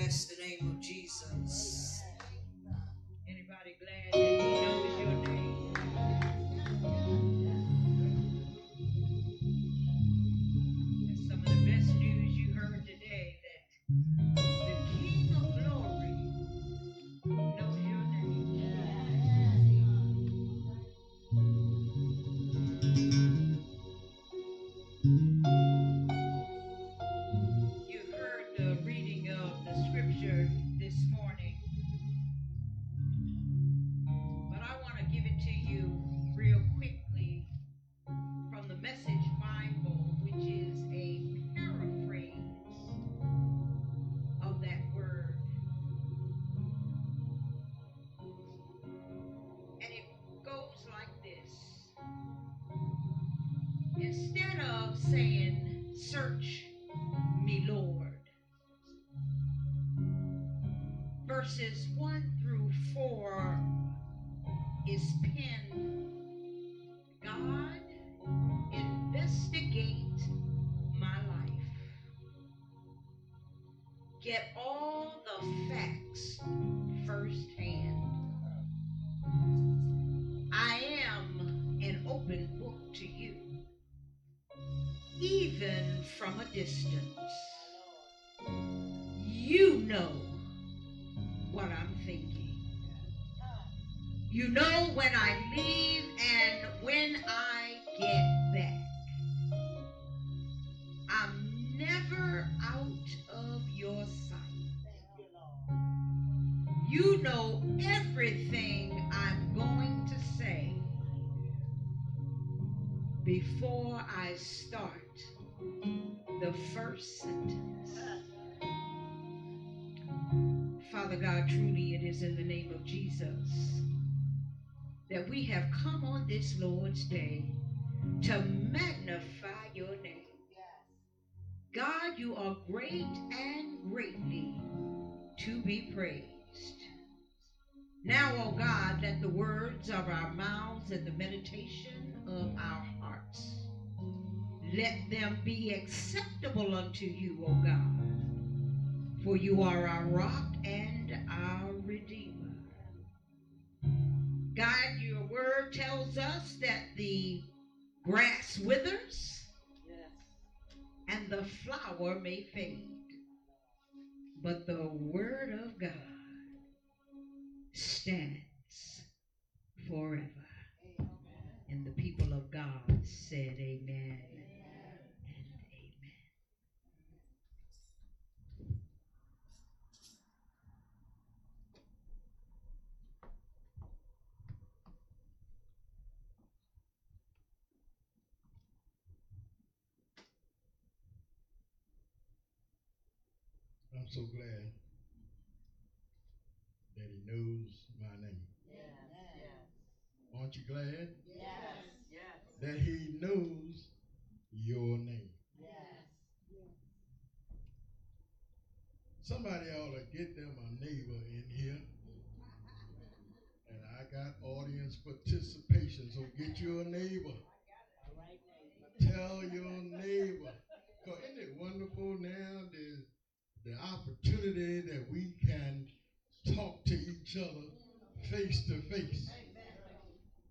Bless the name of Jesus. Anybody glad is You know when I leave Lord's Day to magnify your name. God, you are great and greatly to be praised. Now, O God, let the words of our mouths and the meditation of our hearts let them be acceptable unto you, O God, for you are our rock God, your word tells us that the grass withers and the flower may fade, but the word of God stands forever. And the people of God said, Amen and amen. I'm so glad that he knows my name. Aren't you glad that he knows your name? Somebody ought to get them a neighbor in here. And I got audience participation, so get you a neighbor. Tell your neighbor. isn't it wonderful now the, the opportunity that we can talk to each other face to face.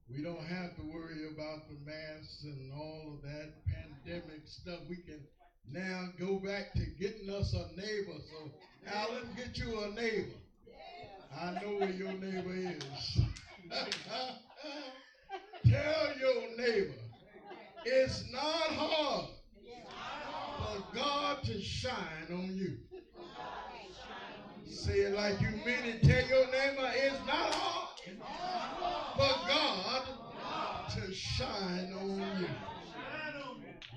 We don't have to worry about the masks and all of that pandemic stuff. We can now go back to getting us a neighbor. So, Alan, get you a neighbor. I know where your neighbor is. Tell your neighbor it's not hard for God to shine on you. Say it like you mean it. Tell your neighbor it's not hard for God to shine on you.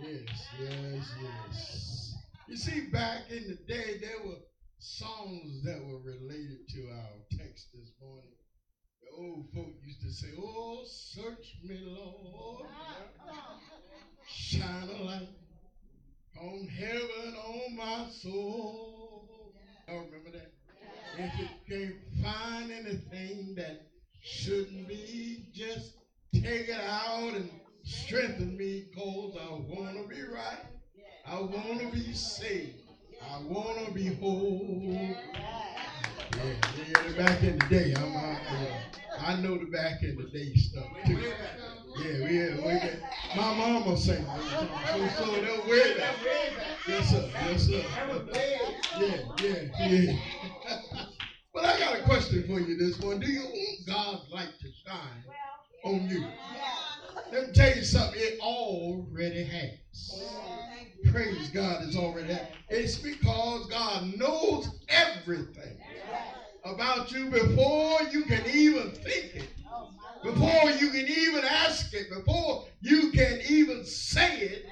Yes, yes, yes. You see, back in the day, there were songs that were related to our text this morning. The old folk used to say, Oh, search me, Lord. Shine a light on heaven on my soul. Y'all remember that? If you can't find anything that shouldn't be, just take it out and strengthen me cause I want to be right. I want to be saved. I want to be whole. yeah, yeah, back in the day. I'm, I, know the back in the day stuff too. Yeah, yeah, way back. My mama sang so so that way back. Yes sir, yes sir. Yeah, yeah, yeah. But I got a question for you this one. Do you want God's light to shine on you? Let me tell you something. It already has. Praise God, it's already has. It's because God knows everything about you before you can even think it, before you can even ask it, before you can even say it,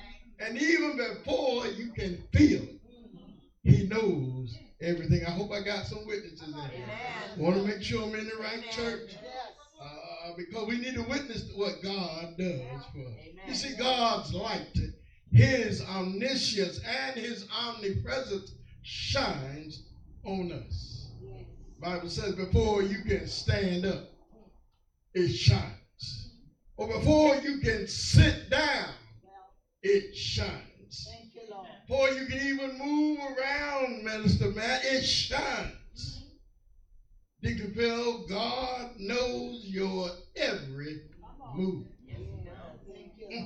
and even before you can feel it. He knows everything. I hope I got some witnesses in here. Want to make sure I'm in the right church. Uh, because we need to witness what God does for us. You see, God's light, His omniscience, and His omnipresence shines on us. Bible says before you can stand up, it shines. Or before you can sit down, it shines. Before you can even move around, Minister Matt, it shines. Deacon Phil, God knows your every move. And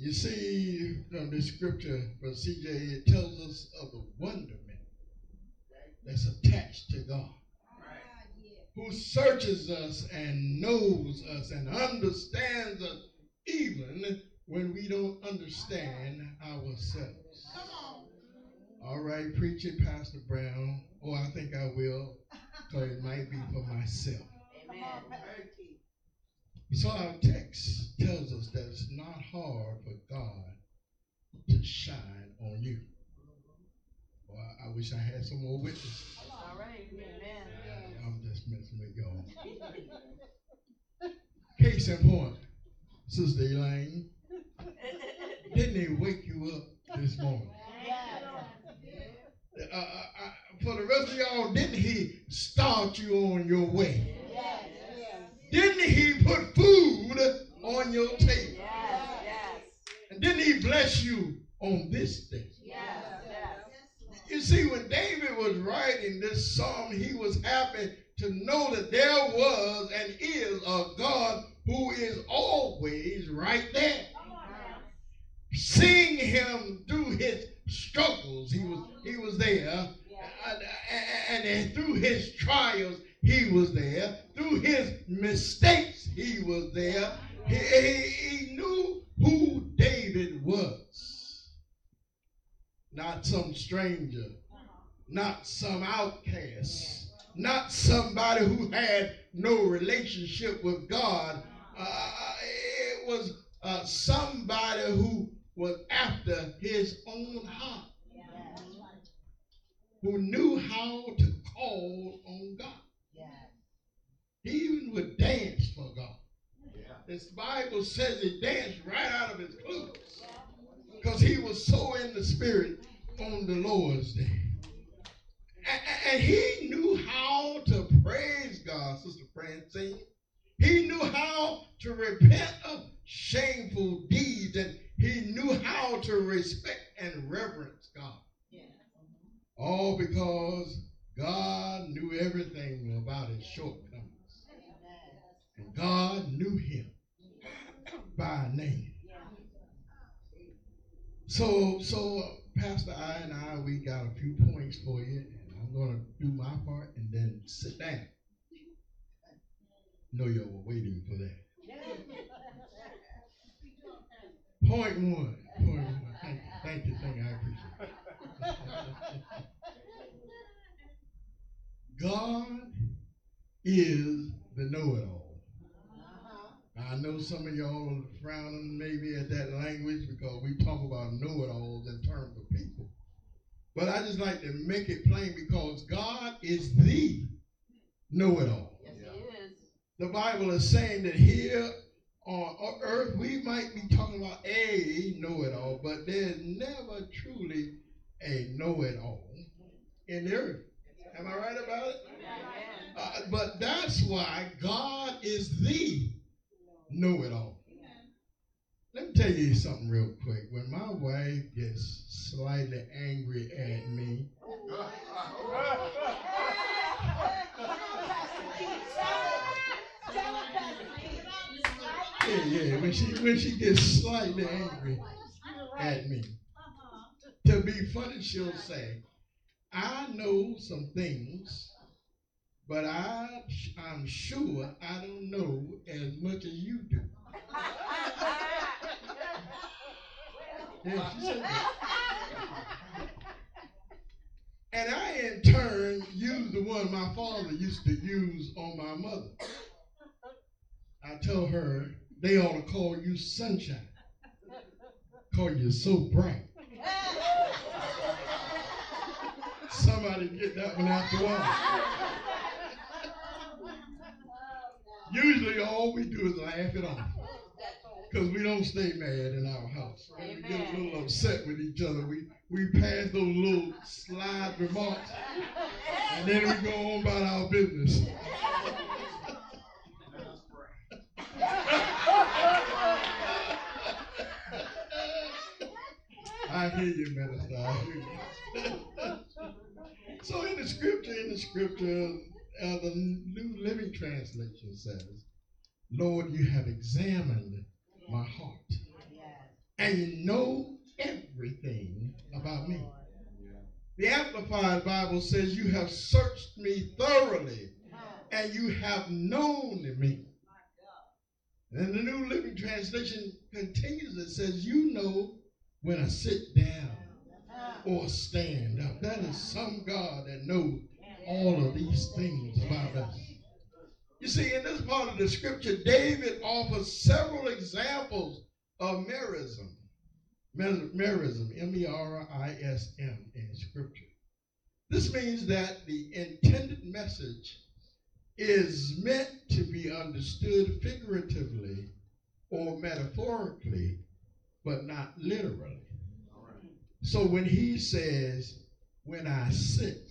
you see from the scripture from CJ, it tells us of the wonderment that's attached to God. Who searches us and knows us and understands us even when we don't understand ourselves. All right, preach it, Pastor Brown. Oh, I think I will, because it might be for myself. Amen. So our text tells us that it's not hard for God to shine on you. Well, I, wish I had some more witnesses. All right, amen. I, I'm just messing with y'all. Case in point, Sister Elaine, didn't they wake you up this morning? Uh, uh, uh, for the rest of y'all, didn't he start you on your way? Yes, yes. Didn't he put food on your table? Yes, yes. And didn't he bless you on this day? You see, when David was writing this psalm, he was happy to know that there was and is a God who is always right there. Him through his struggles, he was he was there, and, and through his trials, he was there. Through his mistakes, he was there. He, he, he knew who David was not some stranger, not some outcast, not somebody who had no relationship with God. Uh, it was uh, somebody who was after his own heart, who knew how to call on God. He even would dance for God. This Bible says he danced right out of his clothes because he was so in the spirit on the Lord's day. And, he knew how to praise God, Sister Francine. He knew how to repent of shameful deeds, and he knew how to respect and reverence God. Yeah. All because God knew everything about his shortcomings. And God knew him by name. So, so Pastor I and I, we got a few points for you, and I'm going to do my part and then sit down. Know y'all were waiting for that. Point one. Point one. Thank you. Thank you. Thank you. I appreciate it. God is the know-it-all. I know some of y'all are frowning maybe at that language because we talk about know-it-alls in terms of people. But I just like to make it plain because God is the know-it-all. Yes, He is. The Bible is saying that here on earth we might be talking about a know-it-all, but there's never truly a know-it-all in the earth. Am I right about it? Uh, but that's why God is the know it all. Let me tell you something real quick. When my wife gets slightly angry at me, say when she when she gets slightly angry at me. To be funny, she'll say, I know some things, but I I'm sure I don't know as much as you do. Yeah, she said. And I, in turn, use the one my father used to use on my mother. I tell her they ought to call you sunshine. Call you so bright. Somebody get that one after a while. Usually all we do is laugh it off. Because we don't stay mad in our house. When we get a little upset with each other, we, we pass those little slide remarks and then we go on about our business. I hear you, minister. So in the scripture, in the scripture, uh, the New Living Translation says, Lord, you have examined my heart. And you know everything about me. The Amplified Bible says, You have searched me thoroughly, and you have known me. And the New Living Translation continues, it says, You know when I sit down or stand up. That is some God that knows all of these things about us. You see, in this part of the scripture, David offers several examples of merism. Merism, M-E-R-I-S-M in scripture. This means that the intended message is meant to be understood figuratively or metaphorically, but not literally. So when he says, when I sit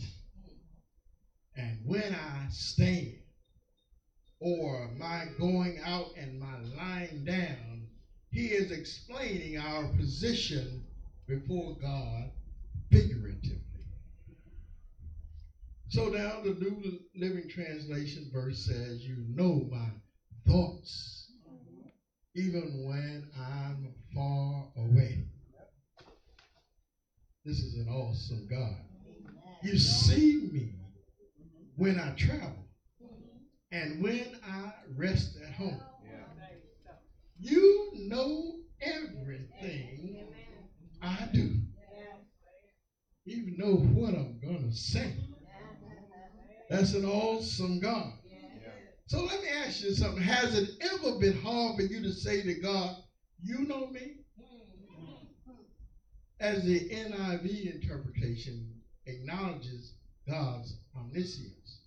and when I stand, or my going out and my lying down, he is explaining our position before God figuratively. So now the New Living Translation verse says, You know my thoughts, even when I'm far away. This is an awesome God. You see me mm-hmm. when I travel mm-hmm. and when I rest at home. You know everything I do. You know what I'm going to say. That's an awesome God. So let me ask you something. Has it ever been hard for you to say to God, You know me? As the NIV interpretation acknowledges God's omniscience.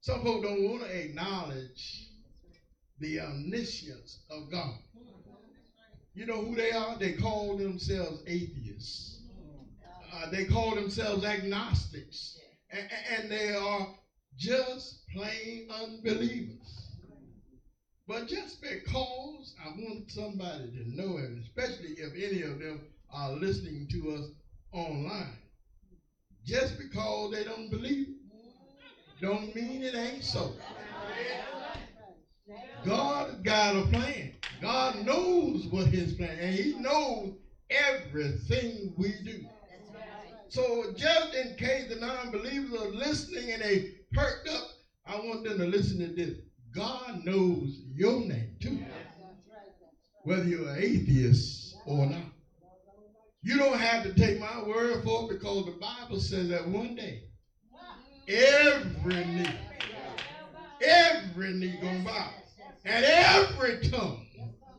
Some folks don't want to acknowledge the omniscience of God. You know who they are? They call themselves atheists. Uh, they call themselves agnostics. And, and they are just plain unbelievers. But just because I want somebody to know, and especially if any of them are listening to us online, just because they don't believe don't mean it ain't so. God got a plan. God knows what his plan, and he knows everything we do. So just in case the non-believers are listening and they perked up, I want them to listen to this. God knows your name too. Whether you're an atheist or not. You don't have to take my word for it because the Bible says that one day every knee, every knee gonna bow, and every tongue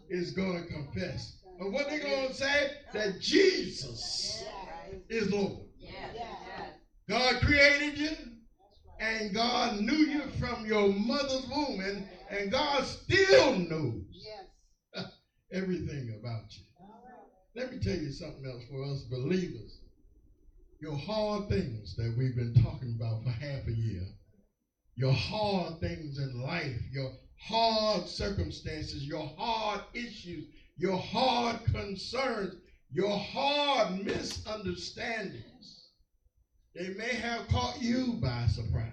is gonna confess. And what they gonna say? That Jesus is Lord. God created you, and God knew you from your mother's womb, and, and God still knows everything about you. Let me tell you something else for us believers. Your hard things that we've been talking about for half a year, your hard things in life, your hard circumstances, your hard issues, your hard concerns, your hard misunderstandings. They may have caught you by surprise.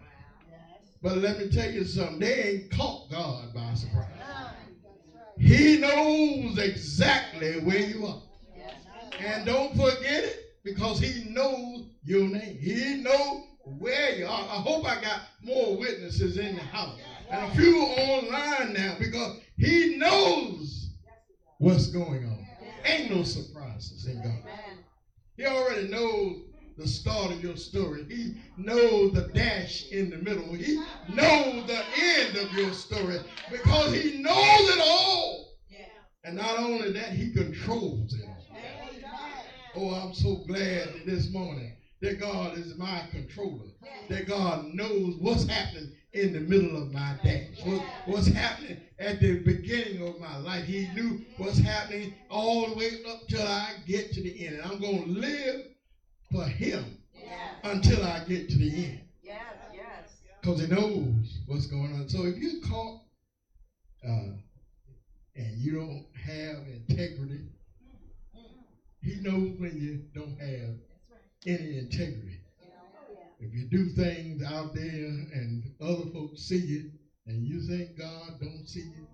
But let me tell you something, they ain't caught God by surprise. He knows exactly where you are. And don't forget it because he knows your name. He knows where you are. I hope I got more witnesses in the house and a few online now because he knows what's going on. Ain't no surprises in God. He already knows the start of your story. He knows the dash in the middle. He knows the end of your story because he knows it all. And not only that, he controls it. Oh, I'm so glad this morning that God is my controller. That God knows what's happening in the middle of my dash. What, what's happening at the beginning of my life. He knew what's happening all the way up till I get to the end. And I'm going to live for him until I get to the end. Because he knows what's going on. So if you're caught uh, and you don't have integrity, he knows when you don't have any integrity. If you do things out there and other folks see you and you think God don't see you,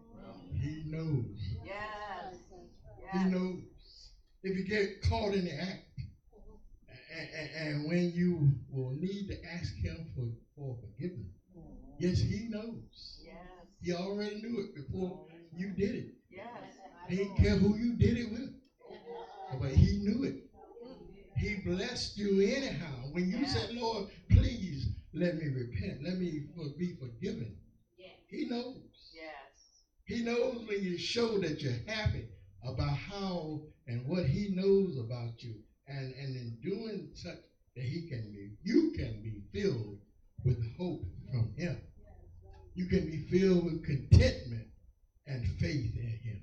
he knows. Yes. He knows. If you get caught in the act, and, when you will need to ask him for, for forgiveness, yes, he knows. Yes. He already knew it before you did it. Yes. He didn't care who you did it with, but he knew it. He blessed you anyhow. When you said, Lord, please let me repent, let me be forgiven, he knows. Yes. He knows when you show that you're happy about how and what he knows about you. And, and in doing such that he can be, you can be filled with hope from him. You can be filled with contentment and faith in him.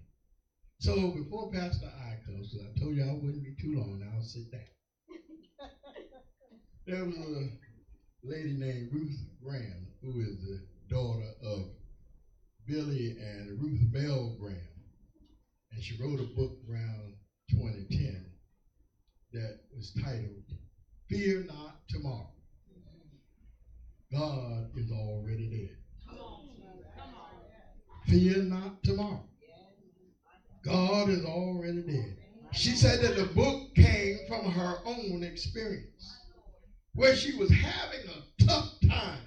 So before Pastor I comes, 'cause I told you I wouldn't be too long, I'll sit down. There was a lady named Ruth Graham, who is the daughter of Billy and Ruth Bell Graham. And she wrote a book around 2010 that was titled Fear Not Tomorrow. God is already there. Fear not tomorrow. God is already there. She said that the book came from her own experience where she was having a tough time,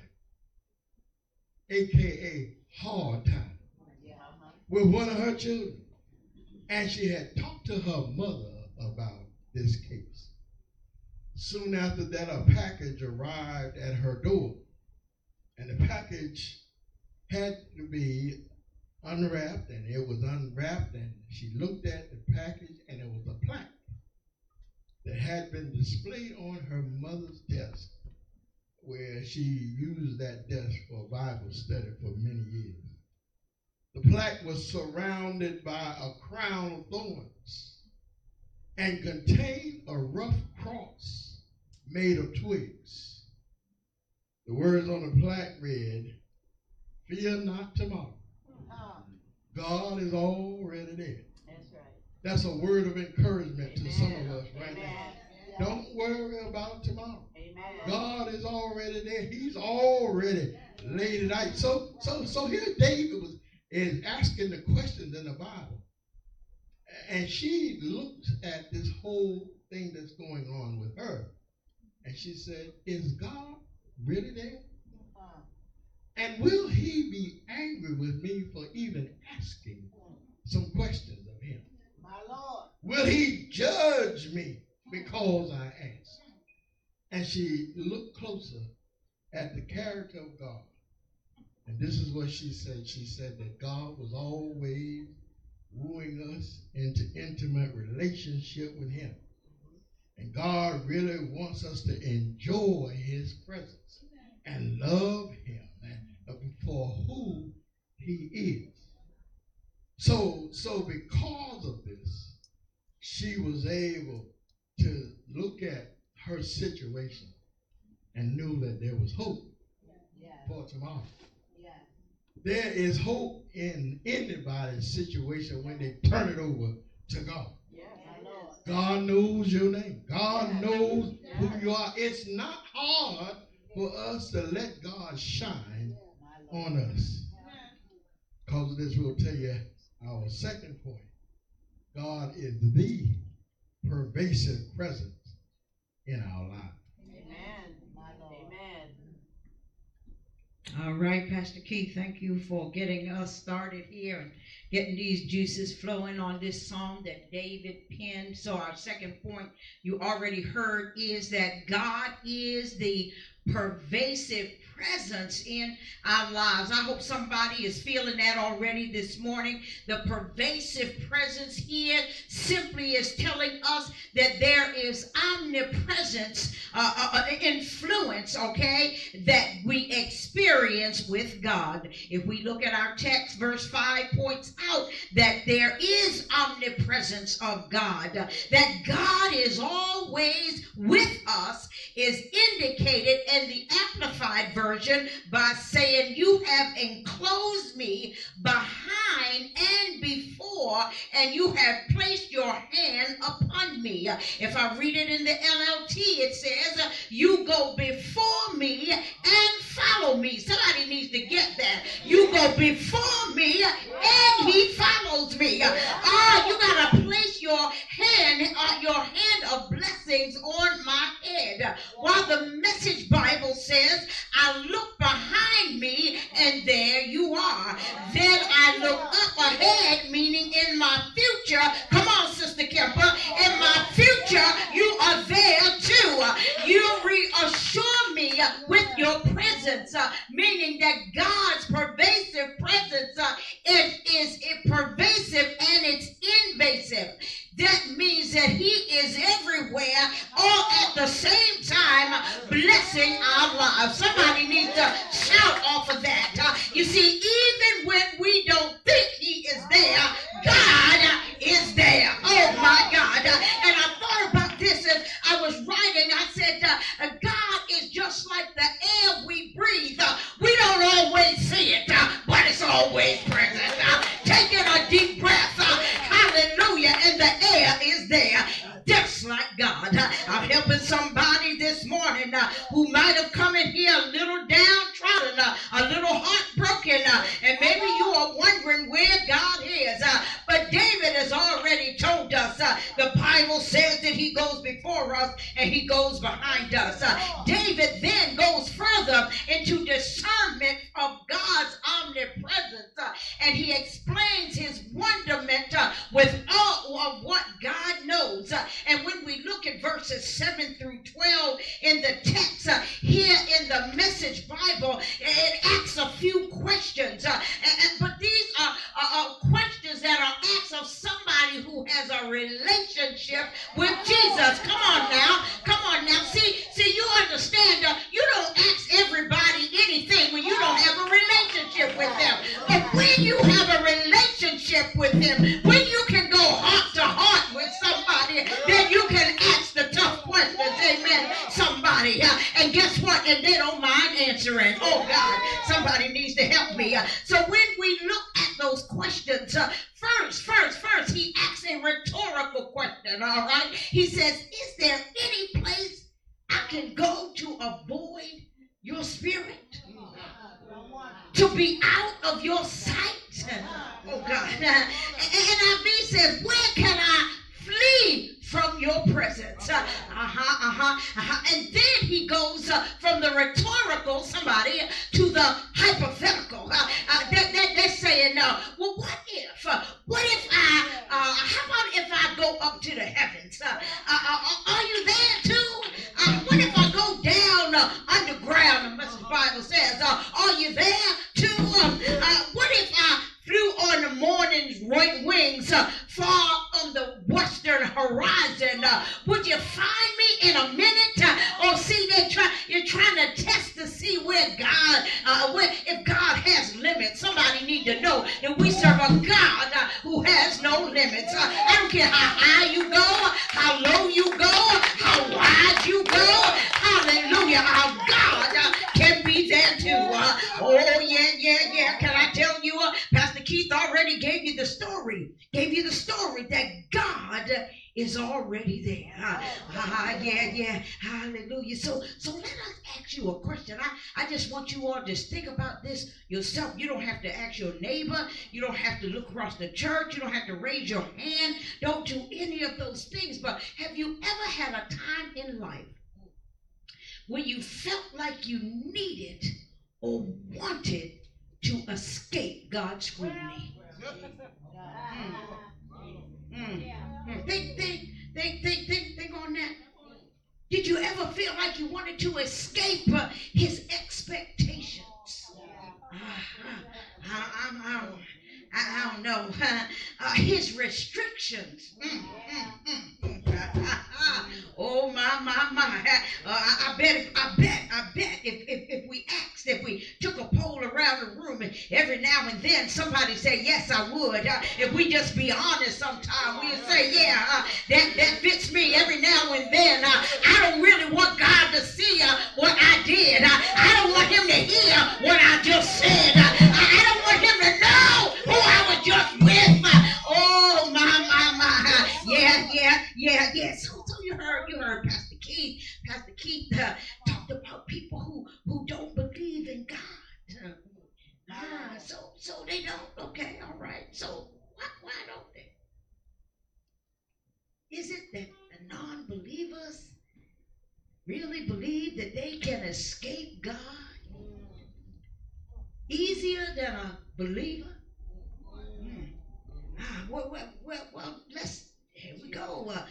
aka hard time, with one of her children. And she had talked to her mother about this case. Soon after that, a package arrived at her door. And the package had to be unwrapped, and it was unwrapped, and she looked at the package, and it was a plaque that had been displayed on her mother's desk, where she used that desk for Bible study for many years. The plaque was surrounded by a crown of thorns and contained a rough cross made of twigs. The words on the plaque read, Fear not tomorrow. God is already there. That's right. That's a word of encouragement to some of us right Amen. now. Don't worry about tomorrow. Amen. God is already there. He's already laid it out. So, so, so here David was is asking the questions in the Bible, and she looks at this whole thing that's going on with her, and she said, "Is God really there? And will He be angry with me for even asking some questions of Him? My Lord. Will he judge me because I asked? And she looked closer at the character of God. And this is what she said. She said that God was always wooing us into intimate relationship with him. And God really wants us to enjoy his presence and love him for who he is. So, so because of this, she was able to look at her situation and knew that there was hope Yes. for tomorrow. Yes. There is hope in anybody's situation when they turn it over to God. Yes. God knows your name. God knows who you are. It's not hard for us to let God shine My Lord. On us. Because of this, we'll tell you our second point. God is the pervasive presence in our lives. Amen. My Lord. Amen. All right, Pastor Keith, thank you for getting us started here and getting these juices flowing on this song that David penned. So, our second point you already heard is that God is the pervasive presence in our lives. I hope somebody is feeling that already this morning. The pervasive presence here simply is telling us that there is omnipresence, uh, uh, uh, influence, okay, that we experience with God. If we look at our text, verse 5 points out that there is omnipresence of God, that God is always with us, is indicated in the Amplified Version by saying, You have enclosed me behind and before, and you have placed your hand upon me. If I read it in the NLT, it says, You go before me and follow me. Somebody needs to get that. You go before me and he follows me. Ah, you gotta place your hand, uh, your hand of blessings on my head. While the message Bible says, I look behind me and there you are. Then I look up ahead, meaning in my future. Come on, Sister Kemper. In my future, you are there too. You reassure me with your presence, uh, meaning that God's pervasive presence uh, is, is pervasive and it's invasive. That means that He is everywhere all at the same Somebody needs to up to the heavens? Uh, uh, uh, are you there too? Uh, what if I go down uh, underground? The message Bible says, uh, Are you there too? Um, uh, what if I flew on the morning's right wings uh, far on the western horizon? Uh, would you find me in a minute? Uh, or see, they try, you're trying to test to see where God, uh, where, know that we serve a God uh, who has no limits. Uh, I don't care how high you go, how low you go, how wide you go. Hallelujah. Our is already there. Uh, uh, yeah, yeah. Hallelujah. So, so let us ask you a question. I, I just want you all to think about this yourself. You don't have to ask your neighbor. You don't have to look across the church. You don't have to raise your hand. Don't do any of those things. But have you ever had a time in life when you felt like you needed or wanted to escape God's scrutiny? Mm. Mm. Think, think, think, think, think, think on that. Did you ever feel like you wanted to escape uh, his expectations? Uh, I, I, I, I, don't know. Uh, his restrictions. Mm, mm, mm. oh my, my, my. Uh, I, I, bet, if, I bet, I bet if, if, if we asked, if we took a poll around the room and every now and then somebody say, yes, I would. Uh, if we just be honest sometime, we'd say, yeah, uh, that, that fits me every now and then. Uh, I don't really want God to see uh, what I did. Uh, I don't want him to hear what I just said. I don't want him to know who I was just with. oh. Yeah, yeah, yeah. So, so you heard, you heard Pastor Keith. Pastor Keith uh, talked about people who who don't believe in God. Ah, so so they don't. Okay, all right. So why why don't they? Is it that the non-believers really believe that they can escape God easier than a believer? Hmm. Ah, well, well, well, well, let's, here go. Uh,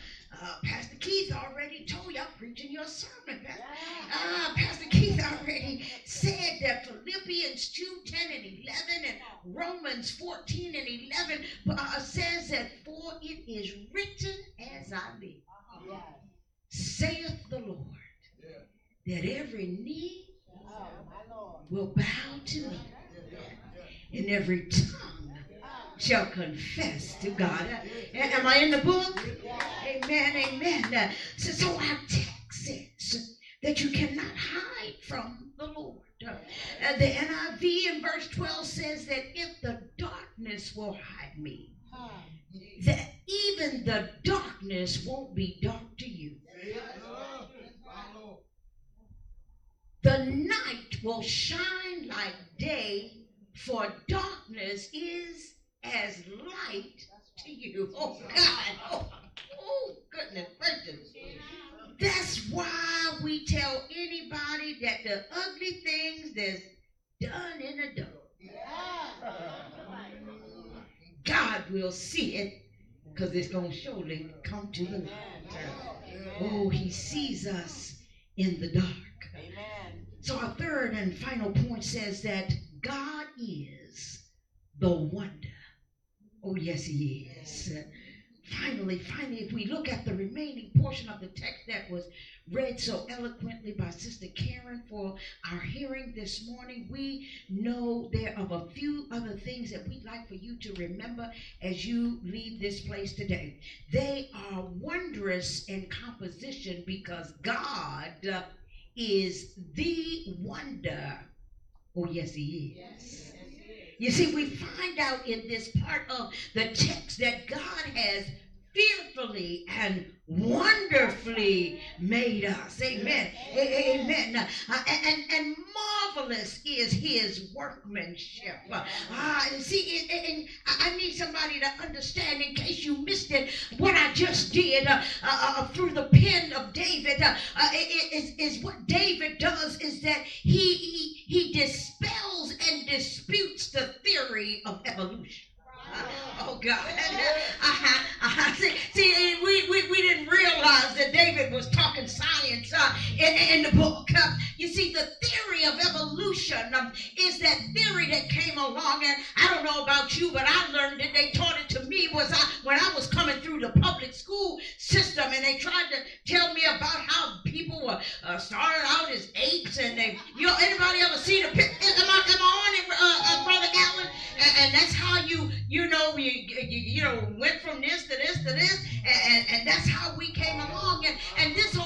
uh, Pastor Keith already told you, I'm preaching your sermon. Pastor, uh, Pastor Keith already said that Philippians 2 10 and 11 and Romans 14 and 11 uh, says that, For it is written as I live, saith the Lord, that every knee will bow to me, and every tongue shall confess to God. Am I in the book? Amen, amen. So, so our text says that you cannot hide from the Lord. Uh, the NIV in verse 12 says that if the darkness will hide me, that even the darkness won't be dark to you. The night will shine like day, for darkness is as light to you. Oh God. Oh, oh goodness gracious. That's why we tell anybody that the ugly things that's done in the dark. God will see it because it's going to surely come to the light. Oh, he sees us in the dark. So our third and final point says that God is the wonder. Oh, yes, he is. Finally, finally, if we look at the remaining portion of the text that was read so eloquently by Sister Karen for our hearing this morning, we know there are a few other things that we'd like for you to remember as you leave this place today. They are wondrous in composition because God is the wonder. Oh, yes, He is. You see, we find out in this part of the text that God has fearfully and wonderfully made us. Amen. Amen. Uh, and, and marvelous is his workmanship. Uh, see, and I need somebody to understand in case you missed it, what I just did uh, uh, uh through the pen of David uh, is, is what David does is that he, he, he dispels and disputes the theory of evolution. Oh God. Uh-huh, uh-huh. See, we, we, we didn't realize that David was talking science uh, in, in the book. Uh, you see, the theory of evolution um, is that theory that came along, and I don't know about you, but I learned it. They taught it to me was I, when I was coming through the public school system, and they tried to tell me about how people were uh, started out as apes, and they, you know, anybody ever see the? Am I, am I on it, uh, uh, Brother Allen? And, and that's how you, you know, you, you, you know, went from this to this to this, and, and that's how we came along. And, and this whole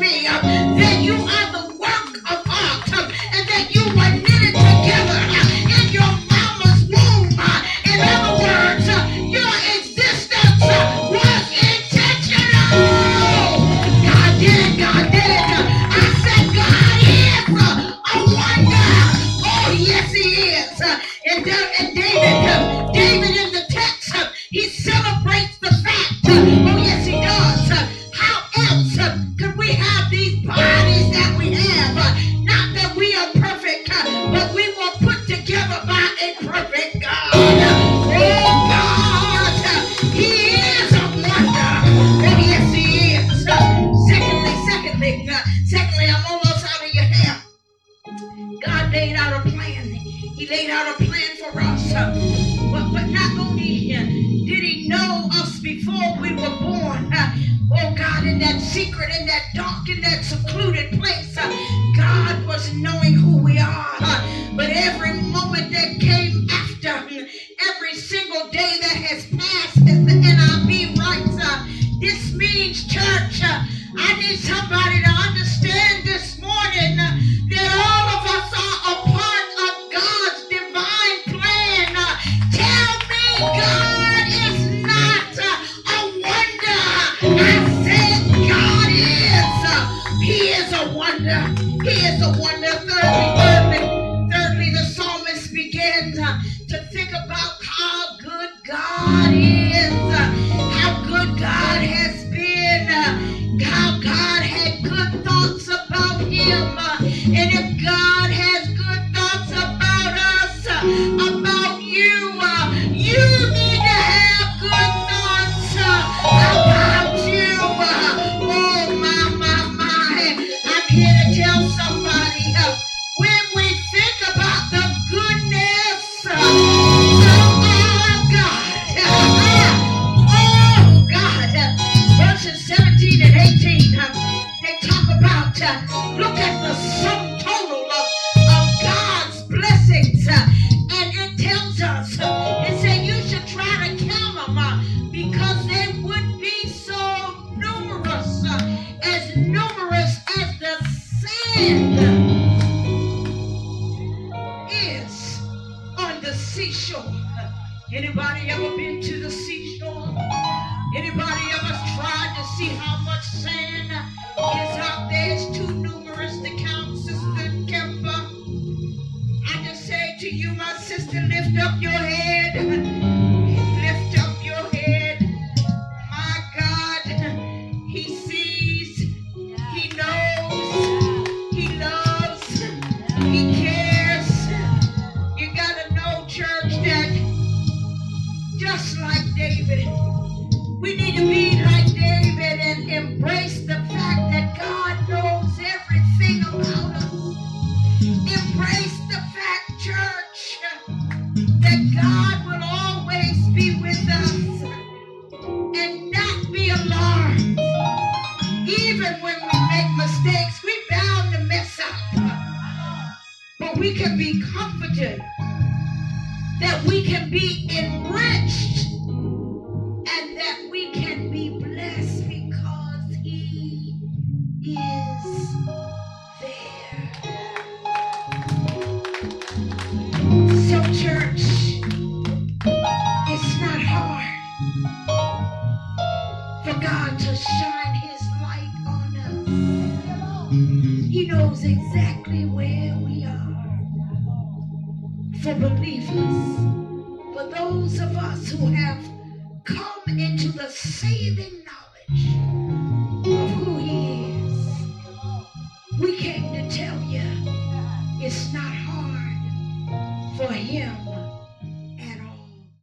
me, then you are came Embrace the fact, church, that God will always be with us and not be alarmed. Even when we make mistakes, we're bound to mess up. But we can be comforted that we can be enriched